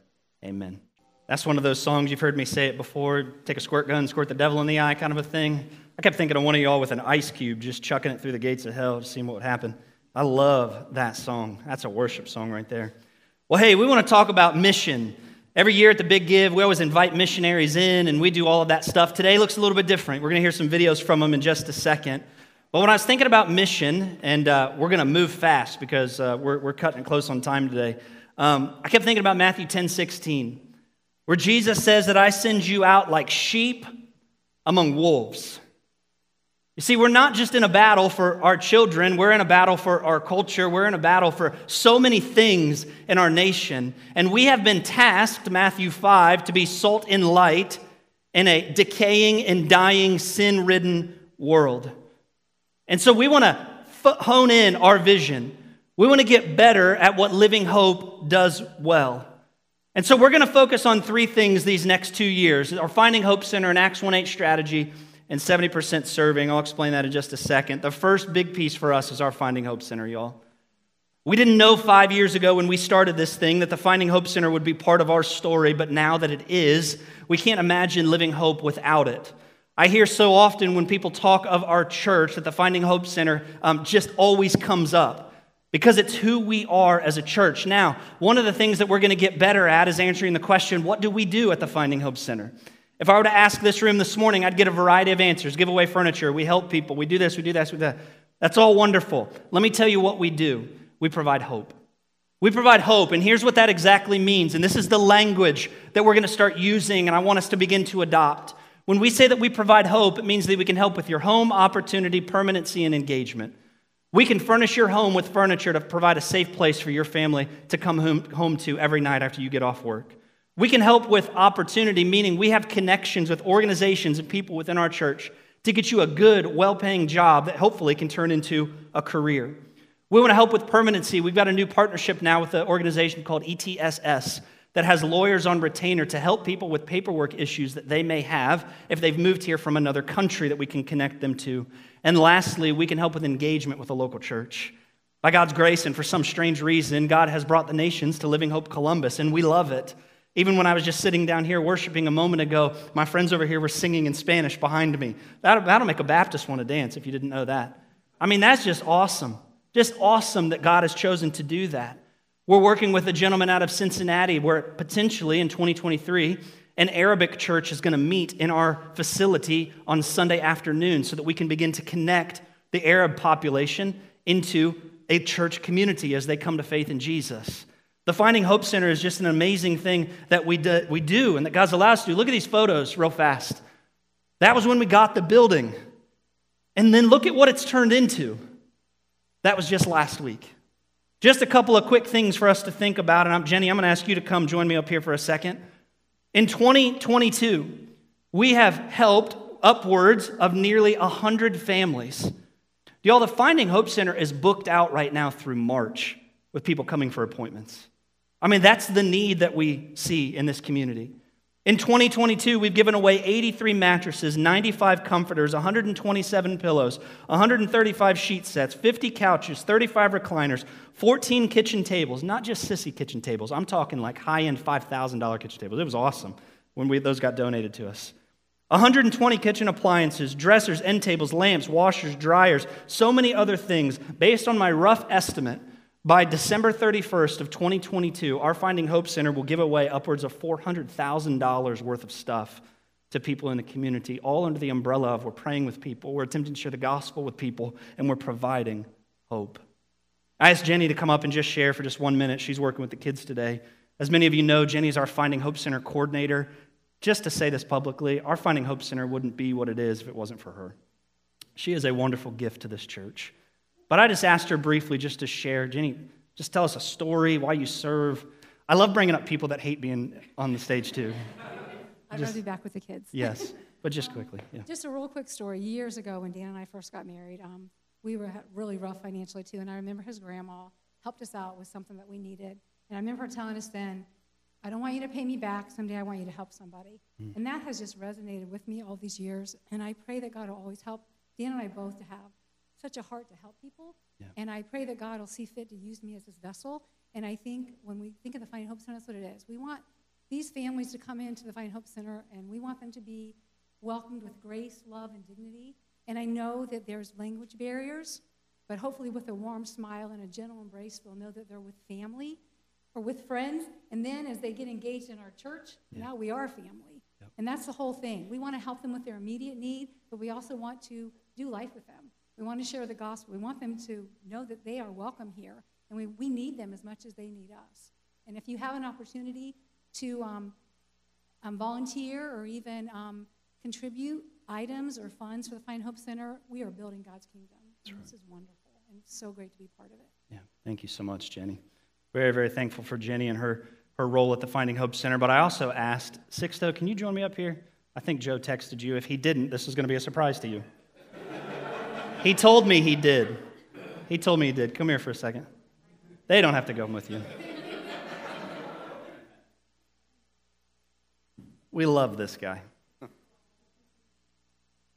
Amen. That's one of those songs you've heard me say it before take a squirt gun, squirt the devil in the eye kind of a thing. I kept thinking of one of y'all with an ice cube just chucking it through the gates of hell to see what would happen. I love that song. That's a worship song right there. Well, hey, we want to talk about mission. Every year at the Big Give, we always invite missionaries in and we do all of that stuff. Today looks a little bit different. We're going to hear some videos from them in just a second. But when I was thinking about mission, and uh, we're going to move fast because uh, we're, we're cutting close on time today, um, I kept thinking about Matthew 10 16, where Jesus says that I send you out like sheep among wolves. You see, we're not just in a battle for our children, we're in a battle for our culture, we're in a battle for so many things in our nation. And we have been tasked, Matthew 5, to be salt and light in a decaying and dying, sin ridden world. And so we want to hone in our vision. We want to get better at what Living Hope does well. And so we're going to focus on three things these next two years our Finding Hope Center and Acts 1 8 strategy and 70% serving. I'll explain that in just a second. The first big piece for us is our Finding Hope Center, y'all. We didn't know five years ago when we started this thing that the Finding Hope Center would be part of our story, but now that it is, we can't imagine living hope without it. I hear so often when people talk of our church that the Finding Hope Center um, just always comes up because it's who we are as a church. Now, one of the things that we're going to get better at is answering the question what do we do at the Finding Hope Center? If I were to ask this room this morning, I'd get a variety of answers give away furniture, we help people, we do this, we do this, we do that. That's all wonderful. Let me tell you what we do we provide hope. We provide hope, and here's what that exactly means. And this is the language that we're going to start using, and I want us to begin to adopt. When we say that we provide hope, it means that we can help with your home, opportunity, permanency, and engagement. We can furnish your home with furniture to provide a safe place for your family to come home, to every night after you get off work. We can help with opportunity, meaning we have connections with organizations and people within our church to get you a good, well paying job that hopefully can turn into a career. We want to help with permanency. We've got a new partnership now with an organization called ETSS that has lawyers on retainer to help people with paperwork issues that they may have if they've moved here from another country that we can connect them to. And lastly, we can help with engagement with a local church. By God's grace and for some strange reason, God has brought the nations to Living Hope Columbus, and we love it. Even when I was just sitting down here worshiping a moment ago, my friends over here were singing in Spanish behind me. That'll, that'll make a Baptist want to dance if you didn't know that. I mean, that's just awesome. Just awesome that God has chosen to do that. We're working with a gentleman out of Cincinnati where potentially in 2023, an Arabic church is going to meet in our facility on Sunday afternoon so that we can begin to connect the Arab population into a church community as they come to faith in Jesus. The Finding Hope Center is just an amazing thing that we do, we do and that God's allowed us to do. Look at these photos real fast. That was when we got the building. And then look at what it's turned into. That was just last week. Just a couple of quick things for us to think about. And I'm, Jenny, I'm going to ask you to come join me up here for a second. In 2022, we have helped upwards of nearly 100 families. Y'all, the Finding Hope Center is booked out right now through March with people coming for appointments. I mean, that's the need that we see in this community. In 2022, we've given away 83 mattresses, 95 comforters, 127 pillows, 135 sheet sets, 50 couches, 35 recliners, 14 kitchen tables, not just sissy kitchen tables. I'm talking like high end $5,000 kitchen tables. It was awesome when we, those got donated to us. 120 kitchen appliances, dressers, end tables, lamps, washers, dryers, so many other things. Based on my rough estimate, by December 31st of 2022, our Finding Hope Center will give away upwards of $400,000 worth of stuff to people in the community, all under the umbrella of we're praying with people, we're attempting to share the gospel with people, and we're providing hope. I asked Jenny to come up and just share for just one minute. She's working with the kids today. As many of you know, Jenny's our Finding Hope Center coordinator. Just to say this publicly, our Finding Hope Center wouldn't be what it is if it wasn't for her. She is a wonderful gift to this church. But I just asked her briefly just to share. Jenny, just tell us a story, why you serve. I love bringing up people that hate being on the stage, too. I'd rather be back with the kids. Yes, but just quickly. Yeah. Just a real quick story. Years ago, when Dan and I first got married, um, we were really rough financially too. And I remember his grandma helped us out with something that we needed. And I remember her telling us then, I don't want you to pay me back. Someday I want you to help somebody. Mm. And that has just resonated with me all these years. And I pray that God will always help Dan and I both to have such a heart to help people. Yeah. And I pray that God will see fit to use me as his vessel. And I think when we think of the Finding Hope Center, that's what it is. We want these families to come into the Finding Hope Center, and we want them to be welcomed with grace, love, and dignity. And I know that there's language barriers, but hopefully, with a warm smile and a gentle embrace, they'll know that they're with family or with friends. And then, as they get engaged in our church, yeah. now we are family. Yep. And that's the whole thing. We want to help them with their immediate need, but we also want to do life with them. We want to share the gospel. We want them to know that they are welcome here, and we, we need them as much as they need us. And if you have an opportunity to um, um, volunteer or even um, contribute items or funds for the Finding Hope Center, we are building God's kingdom. Right. This is wonderful and so great to be part of it. Yeah, thank you so much, Jenny. Very, very thankful for Jenny and her, her role at the Finding Hope Center. But I also asked, Sixto, can you join me up here? I think Joe texted you. If he didn't, this is going to be a surprise to you. He told me he did. He told me he did. Come here for a second. They don't have to go with you. We love this guy.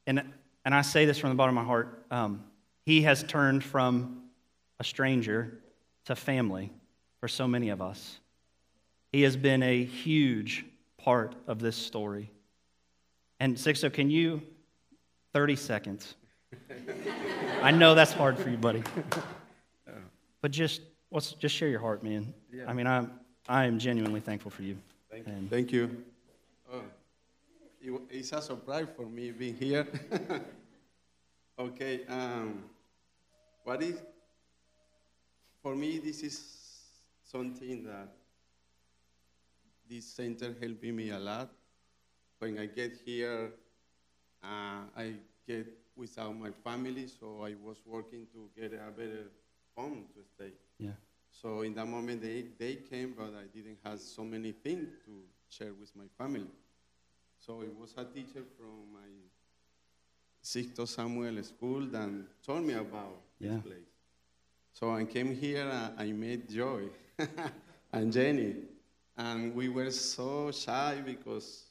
And, and I say this from the bottom of my heart. Um, he has turned from a stranger to family for so many of us. He has been a huge part of this story. And Sixto, can you, 30 seconds. I know that's hard for you, buddy. But just, let's just share your heart, man. Yeah. I mean, I'm, I am genuinely thankful for you. Thank you. And Thank you. Oh, it's a surprise for me being here. okay, um, what is, for me, this is something that this center helping me a lot. When I get here, uh, I get without my family, so I was working to get a better home to stay. Yeah. So in that moment, they, they came, but I didn't have so many things to share with my family. So it was a teacher from my Sixto Samuel school that told me about yeah. this place. So I came here, uh, I met Joy and Jenny, and we were so shy because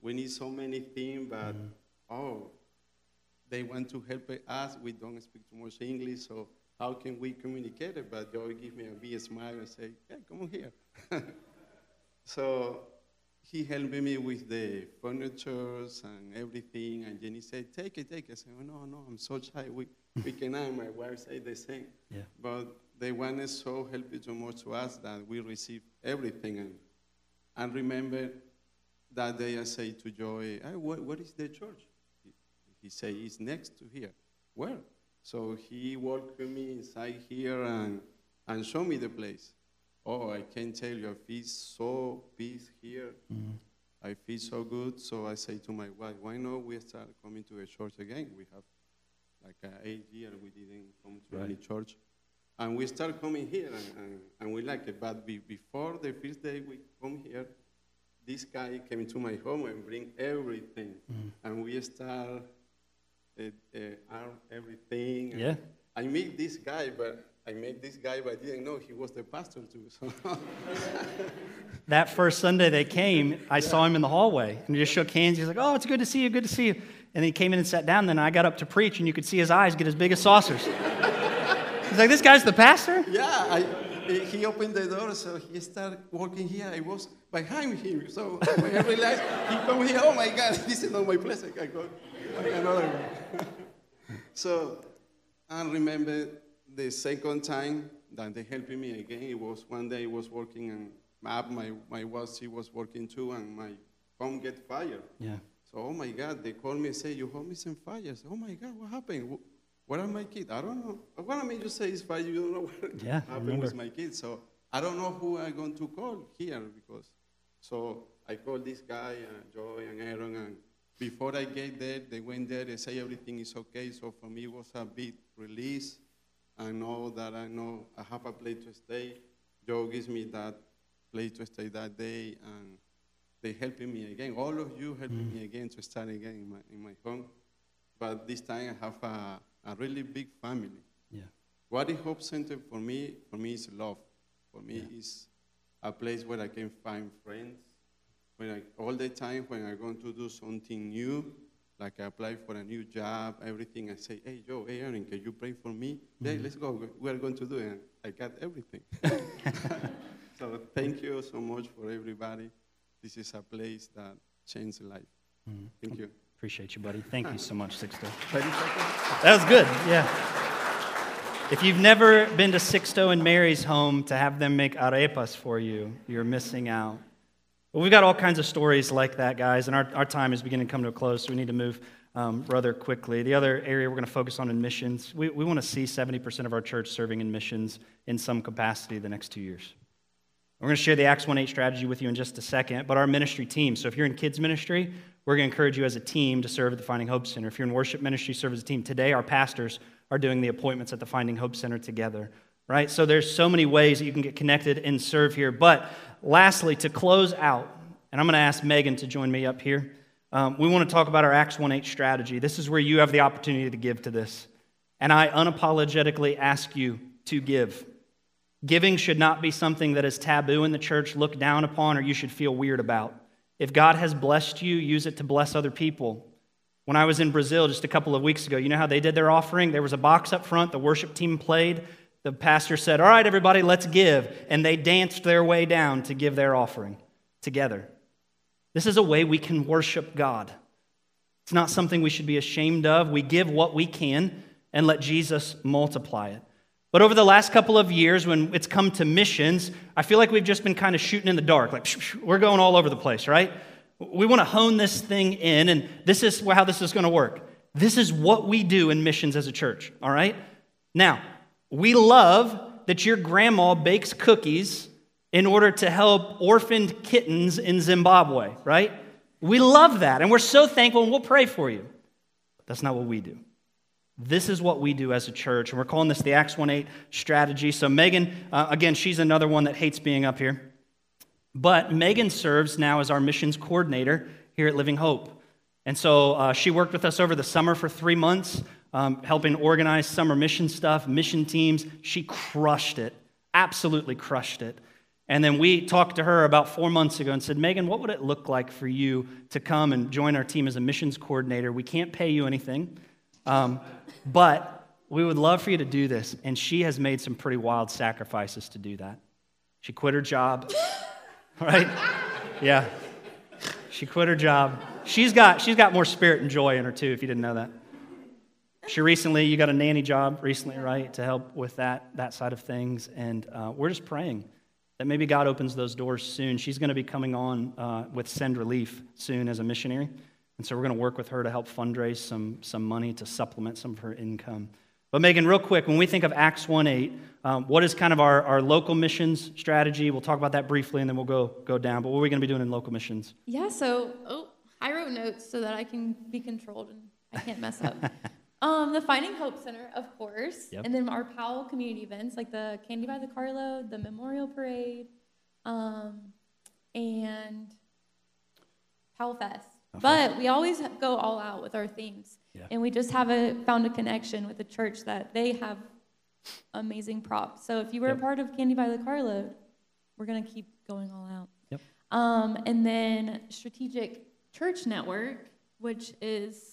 we need so many things, but mm. oh, they want to help us. We don't speak too much English, so how can we communicate it? But Joy give me a big smile and say, "Hey, come on here." so he helped me with the furniture and everything. And Jenny said, take it, take it. I said, oh, no, no, I'm so shy. We, we cannot. My wife said the same. Yeah. But they is so helpful so much to us that we receive everything. And, and remember that day I say to Joy, hey, what, what is the church? He, said, it's next to here. Where? So he walked me inside here and, and showed me the place. Oh, I can tell you, I feel so peace here. Mm-hmm. I feel so good. So I say to my wife, why not we start coming to a church again? We have like uh, eight years we didn't come to right. any church. And we start coming here and, and, and we like it. But be, before the first day we come here, this guy came to my home and bring everything. Mm-hmm. And we start uh, uh, everything. Yeah. I meet this guy, but I met this guy, but I didn't know he was the pastor too. So. that first Sunday they came, I yeah. saw him in the hallway and he just shook hands. He's like, "Oh, it's good to see you. Good to see you." And he came in and sat down. Then I got up to preach, and you could see his eyes get as big as saucers. He's like, "This guy's the pastor." Yeah, I, he, he opened the door, so he started walking here. I was behind him. So when I realized he come here, oh my God, this is not my place. I go another one. so I remember the second time that they helped me again. It was one day I was working and map, my, my wife, she was working too, and my phone get fired. Yeah. So, oh my God, they call me and say, your home is on fire. I say, oh my God, what happened? What are my kids? I don't know. What I mean, you say it's fire, you don't know what Yeah, happened with my kids. So I don't know who I'm going to call here because, so I called this guy, uh, Joy and Aaron, and before I get there, they went there, they say everything is okay. So for me, it was a big release. I know that I know I have a place to stay. Joe gives me that place to stay that day, and they helping me again. All of you helping me mm. again to start again in my, in my home. But this time I have a, a really big family. Yeah. What is Hope Center for me? For me, is love. For me, is a place where I can find friends. When I, all the time when I'm going to do something new, like I apply for a new job, everything, I say, hey, Joe, hey, Aaron, can you pray for me? Yeah, mm-hmm. let's go. We are going to do it. I got everything. so thank you so much for everybody. This is a place that changed life. Mm-hmm. Thank you. Appreciate you, buddy. Thank you so much, Sixto. That was good. Yeah. If you've never been to Sixto and Mary's home to have them make arepas for you, you're missing out. Well, we've got all kinds of stories like that, guys, and our, our time is beginning to come to a close, so we need to move um, rather quickly. The other area we're going to focus on in missions, we, we want to see 70% of our church serving in missions in some capacity the next two years. We're going to share the Acts 1 8 strategy with you in just a second, but our ministry team. So if you're in kids ministry, we're going to encourage you as a team to serve at the Finding Hope Center. If you're in worship ministry, serve as a team. Today, our pastors are doing the appointments at the Finding Hope Center together, right? So there's so many ways that you can get connected and serve here. But lastly, to close out, and I'm going to ask Megan to join me up here. Um, we want to talk about our Acts 1 8 strategy. This is where you have the opportunity to give to this. And I unapologetically ask you to give. Giving should not be something that is taboo in the church, looked down upon, or you should feel weird about. If God has blessed you, use it to bless other people. When I was in Brazil just a couple of weeks ago, you know how they did their offering? There was a box up front, the worship team played. The pastor said, All right, everybody, let's give. And they danced their way down to give their offering together. This is a way we can worship God. It's not something we should be ashamed of. We give what we can and let Jesus multiply it. But over the last couple of years, when it's come to missions, I feel like we've just been kind of shooting in the dark. Like, we're going all over the place, right? We want to hone this thing in, and this is how this is going to work. This is what we do in missions as a church, all right? Now, we love that your grandma bakes cookies in order to help orphaned kittens in Zimbabwe, right? We love that, and we're so thankful, and we'll pray for you. But that's not what we do. This is what we do as a church, and we're calling this the Acts 1 8 strategy. So, Megan, uh, again, she's another one that hates being up here. But Megan serves now as our missions coordinator here at Living Hope. And so uh, she worked with us over the summer for three months, um, helping organize summer mission stuff, mission teams. She crushed it, absolutely crushed it. And then we talked to her about four months ago and said, Megan, what would it look like for you to come and join our team as a missions coordinator? We can't pay you anything, um, but we would love for you to do this. And she has made some pretty wild sacrifices to do that. She quit her job, right? Yeah. She quit her job. She's got, she's got more spirit and joy in her, too, if you didn't know that. She recently, you got a nanny job recently, right, to help with that, that side of things. And uh, we're just praying that maybe God opens those doors soon. She's going to be coming on uh, with Send Relief soon as a missionary. And so we're going to work with her to help fundraise some, some money to supplement some of her income. But Megan, real quick, when we think of Acts 1 8, um, what is kind of our, our local missions strategy? We'll talk about that briefly and then we'll go, go down. But what are we going to be doing in local missions? Yeah, so oh, I wrote notes so that I can be controlled and I can't mess up. um, the Finding Hope Center, of course, Yep. and then our Powell community events like the Candy by the Carload, the Memorial Parade, um, and Powell Fest. But we always go all out with our themes, Yeah. and we just have a, found a connection with the church that they have amazing props. So if you were Yep. a part of Candy by the Carload, we're gonna keep going all out. Yep. Um, and then Strategic Church Network, which is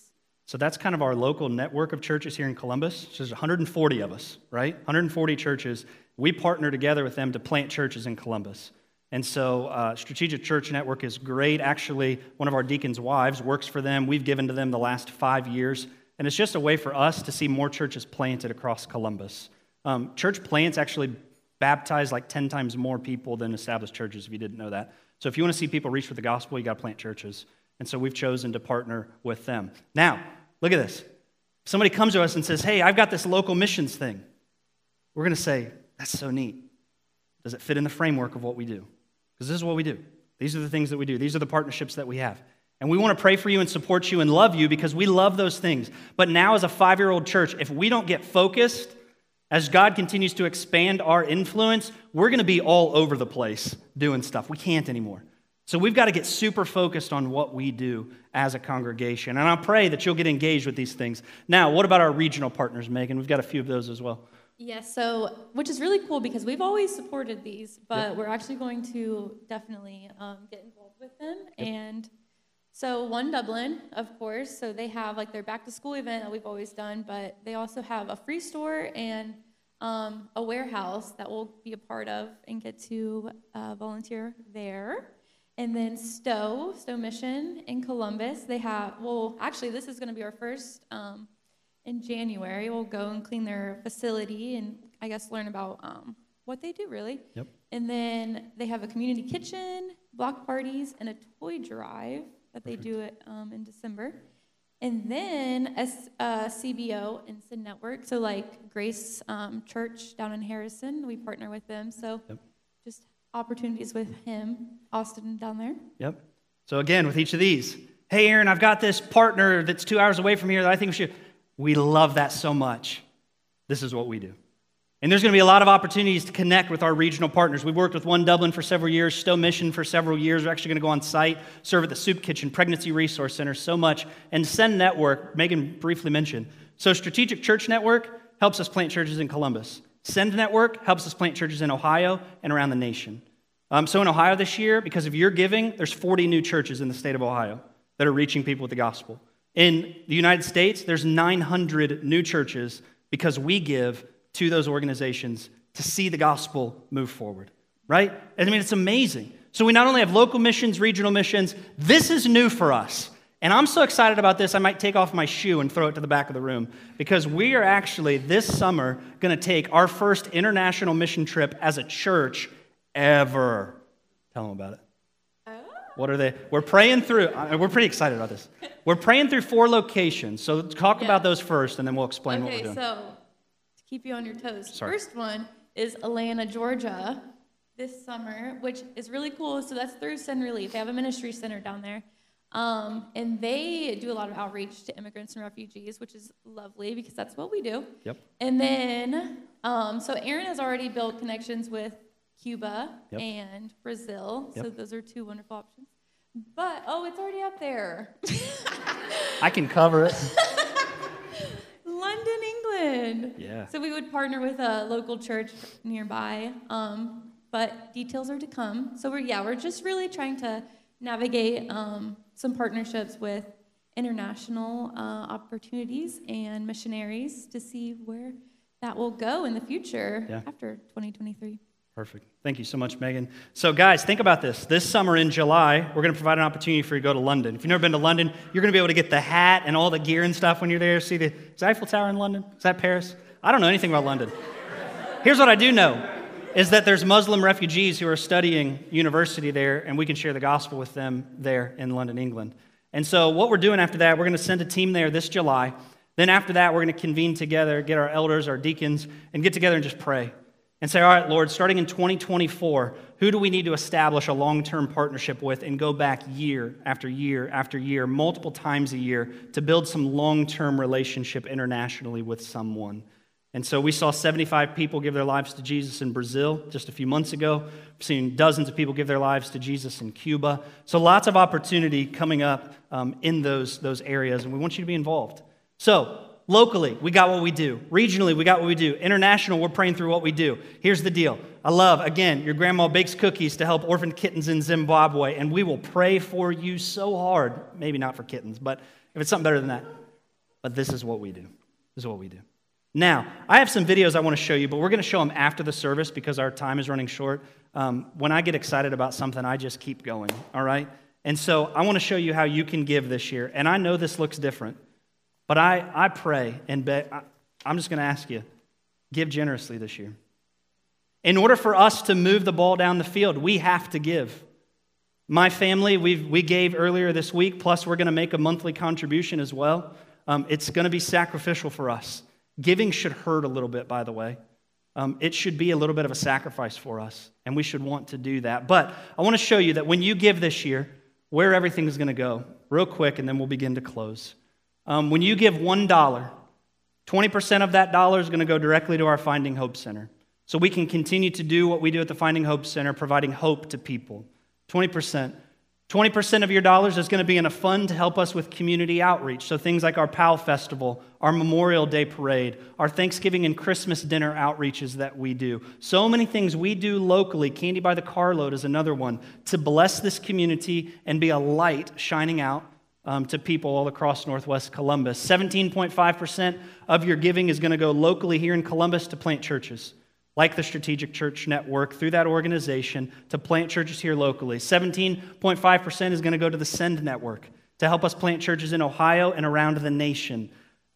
So that's kind of our local network of churches here in Columbus. So there's 140 of us, right? 140 churches. We partner together with them to plant churches in Columbus. And so, uh, Strategic Church Network is great. Actually, one of our deacons' wives works for them. We've given to them the last five years. And it's just a way for us to see more churches planted across Columbus. Um, church plants actually baptize like 10 times more people than established churches, if you didn't know that. So, if you want to see people reach for the gospel, you got to plant churches. And so, we've chosen to partner with them. Now, look at this. Somebody comes to us and says, Hey, I've got this local missions thing. We're going to say, That's so neat. Does it fit in the framework of what we do? Because this is what we do. These are the things that we do, these are the partnerships that we have. And we want to pray for you and support you and love you because we love those things. But now, as a five year old church, if we don't get focused, as God continues to expand our influence, we're going to be all over the place doing stuff. We can't anymore. So we've got to get super focused on what we do as a congregation. And I pray that you'll get engaged with these things. Now, what about our regional partners, Megan? We've got a few of those as well. Yes, so which is really cool because we've always supported these, but we're actually going to definitely um, get involved with them. And so One Dublin, of course, so they have like their back to school event that we've always done, but they also have a free store and um, a warehouse that we'll be a part of and get to uh, volunteer there. And then Stowe, Stowe Mission in Columbus, they have, well, actually, this is going to be our first um, in January. We'll go and clean their facility and I guess learn about um, what they do really. Yep. And then they have a community kitchen, block parties, and a toy drive that they do it um, in December. And then SCBO and Send Network. So like Grace um, Church down in Harrison, we partner with them. So Yep. just opportunities with him, Austin down there. Yep. So again, with each of these, hey, Aaron, I've got this partner that's two hours away from here that I think we should. We love that so much. This is what we do. And there's going to be a lot of opportunities to connect with our regional partners. We've worked with One Dublin for several years, Stowe Mission for several years. We're actually going to go on site, serve at the Soup Kitchen, Pregnancy Resource Center, so much. And Send Network, Megan briefly mentioned. So, Strategic Church Network helps us plant churches in Columbus. Send Network helps us plant churches in Ohio and around the nation. Um, so, in Ohio this year, because of your giving, there's 40 new churches in the state of Ohio that are reaching people with the gospel. In the United States, there's 900 new churches because we give to those organizations to see the gospel move forward, right? I mean, it's amazing. So we not only have local missions, regional missions, this is new for us. And I'm so excited about this, I might take off my shoe and throw it to the back of the room because we are actually this summer going to take our first international mission trip as a church ever. Tell them about it. Oh. What are they? We're praying through. We're pretty excited about this. We're praying through four locations. So talk Yeah. about those first, and then we'll explain what we're doing. Okay, so to keep you on your toes, Sorry. first one is Atlanta, Georgia, this summer, which is really cool. So that's through Send Relief. They have a ministry center down there, um, and they do a lot of outreach to immigrants and refugees, which is lovely because that's what we do. Yep. And then, um, so Aaron has already built connections with Cuba Yep. and Brazil. So those are two wonderful options. But oh, it's already up there. I can cover it. London, England. Yeah. So we would partner with a local church nearby, um, but details are to come. So we're yeah, we're just really trying to navigate um, some partnerships with international uh, opportunities and missionaries to see where that will go in the future Yeah. after 2023. Perfect. Thank you so much, Megan. So, guys, think about this. This summer in July, we're going to provide an opportunity for you to go to London. If you've never been to London, you're going to be able to get the hat and all the gear and stuff when you're there. See the Eiffel Tower in London? Is that Paris? I don't know anything about London. Here's what I do know is that there's Muslim refugees who are studying university there, and we can share the gospel with them there in London, England. And so, what we're doing after that, we're going to send a team there this July. Then, after that, we're going to convene together, get our elders, our deacons, and get together and just pray and say, All right, Lord, starting in 2024, who do we need to establish a long term partnership with and go back year after year after year, multiple times a year, to build some long term relationship internationally with someone? And so we saw 75 people give their lives to Jesus in Brazil just a few months ago. We've seen dozens of people give their lives to Jesus in Cuba. So lots of opportunity coming up um, in those, those areas, and we want you to be involved. So, locally, we got what we do. Regionally, we got what we do. International, we're praying through what we do. Here's the deal I love, again, your grandma bakes cookies to help orphan kittens in Zimbabwe, and we will pray for you so hard. Maybe not for kittens, but if it's something better than that. but this is what we do. This is what we do. Now, I have some videos I want to show you, but we're going to show them after the service because our time is running short. Um, when I get excited about something, I just keep going, all right? And so I want to show you how you can give this year. And I know this looks different, but I, I pray and bet, I, I'm just going to ask you give generously this year. In order for us to move the ball down the field, we have to give. My family, we we gave earlier this week, plus we're going to make a monthly contribution as well. Um, it's going to be sacrificial for us. Giving should hurt a little bit, by the way. Um, it should be a little bit of a sacrifice for us, and we should want to do that. But I want to show you that when you give this year, where everything is going to go, real quick, and then we'll begin to close. Um, when you give $1, 20% of that dollar is going to go directly to our Finding Hope Center. So we can continue to do what we do at the Finding Hope Center, providing hope to people. 20%. 20% of your dollars is going to be in a fund to help us with community outreach. So things like our Powell Festival, our Memorial Day Parade, our Thanksgiving and Christmas dinner outreaches that we do. So many things we do locally. Candy by the Carload is another one to bless this community and be a light shining out um, to people all across Northwest Columbus. 17.5% of your giving is going to go locally here in Columbus to plant churches like the Strategic Church Network, through that organization to plant churches here locally. 17.5% is going to go to the Send Network to help us plant churches in Ohio and around the nation.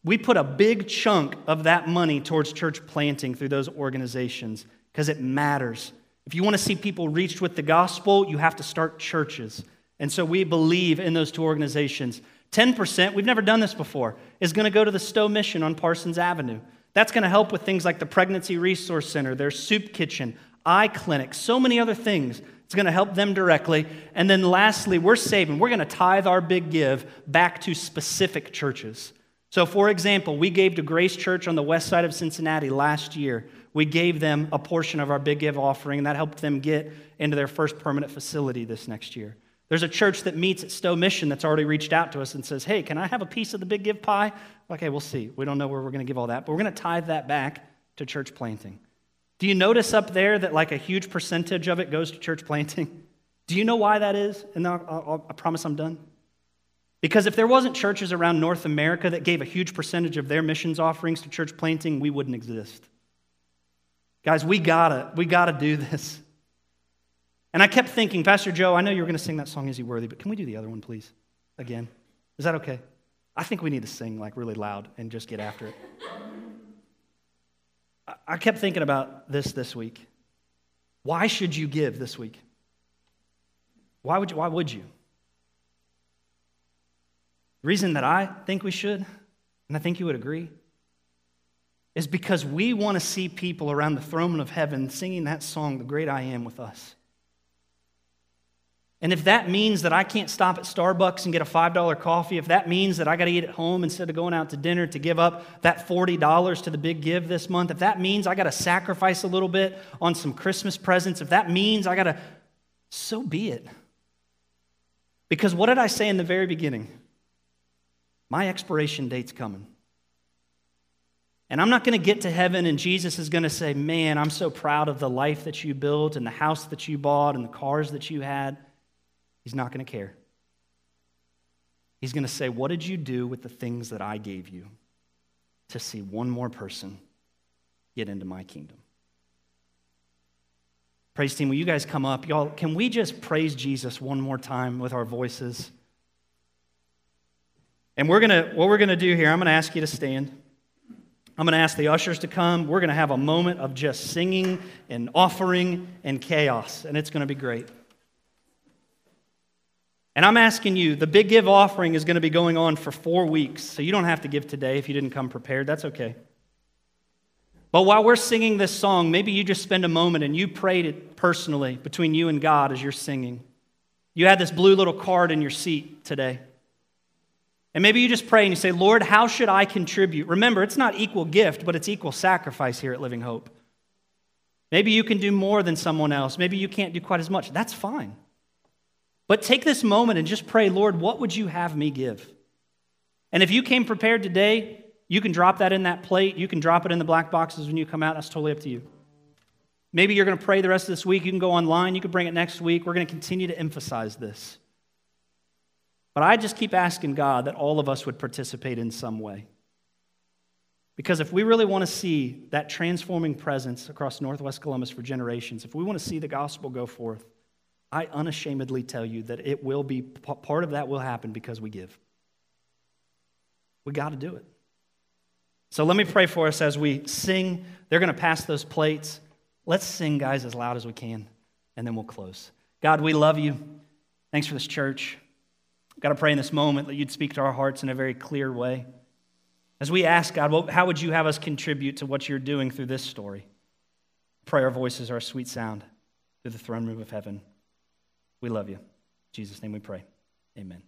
We put a big chunk of that money towards church planting through those organizations because it matters. If you want to see people reached with the gospel, you have to start churches. And so we believe in those two organizations. 10%, we've never done this before, is going to go to the Stowe Mission on Parsons Avenue. That's going to help with things like the Pregnancy Resource Center, their soup kitchen, eye clinic, so many other things. It's going to help them directly. And then lastly, we're saving, we're going to tithe our big give back to specific churches. So, for example, we gave to Grace Church on the west side of Cincinnati last year. We gave them a portion of our big give offering, and that helped them get into their first permanent facility this next year. There's a church that meets at Stowe Mission that's already reached out to us and says, Hey, can I have a piece of the big give pie? Okay, we'll see. We don't know where we're going to give all that, but we're going to tithe that back to church planting. Do you notice up there that like a huge percentage of it goes to church planting? Do you know why that is? And I'll, I'll, I promise I'm done. Because if there wasn't churches around North America that gave a huge percentage of their missions offerings to church planting, we wouldn't exist. Guys, we gotta, we gotta do this. And I kept thinking, Pastor Joe, I know you were gonna sing that song, Is He Worthy, but can we do the other one, please? Again. Is that okay? I think we need to sing like really loud and just get after it. I kept thinking about this this week. Why should you give this week? Why would you? Why would you? The reason that I think we should, and I think you would agree, is because we want to see people around the throne of heaven singing that song, The Great I Am, with us. And if that means that I can't stop at Starbucks and get a $5 coffee, if that means that I got to eat at home instead of going out to dinner to give up that $40 to the big give this month, if that means I got to sacrifice a little bit on some Christmas presents, if that means I got to, so be it. Because what did I say in the very beginning? My expiration date's coming. And I'm not going to get to heaven and Jesus is going to say, Man, I'm so proud of the life that you built and the house that you bought and the cars that you had. He's not going to care. He's going to say, What did you do with the things that I gave you to see one more person get into my kingdom? Praise team, will you guys come up? Y'all, can we just praise Jesus one more time with our voices? And we're gonna, what we're gonna do here, I'm gonna ask you to stand. I'm gonna ask the ushers to come. We're gonna have a moment of just singing and offering and chaos, and it's gonna be great. And I'm asking you, the big give offering is going to be going on for four weeks, so you don't have to give today if you didn't come prepared. That's okay. But while we're singing this song, maybe you just spend a moment and you prayed it personally between you and God as you're singing. You had this blue little card in your seat today. And maybe you just pray and you say, Lord, how should I contribute? Remember, it's not equal gift, but it's equal sacrifice here at Living Hope. Maybe you can do more than someone else. Maybe you can't do quite as much. That's fine. But take this moment and just pray, Lord, what would you have me give? And if you came prepared today, you can drop that in that plate. You can drop it in the black boxes when you come out. That's totally up to you. Maybe you're going to pray the rest of this week. You can go online. You can bring it next week. We're going to continue to emphasize this. But I just keep asking God that all of us would participate in some way. Because if we really want to see that transforming presence across Northwest Columbus for generations, if we want to see the gospel go forth, I unashamedly tell you that it will be, part of that will happen because we give. We got to do it. So let me pray for us as we sing. They're going to pass those plates. Let's sing, guys, as loud as we can, and then we'll close. God, we love you. Thanks for this church. Got to pray in this moment that you'd speak to our hearts in a very clear way. As we ask, God, how would you have us contribute to what you're doing through this story? Pray our voices are a sweet sound through the throne room of heaven. We love you. In Jesus' name we pray. Amen.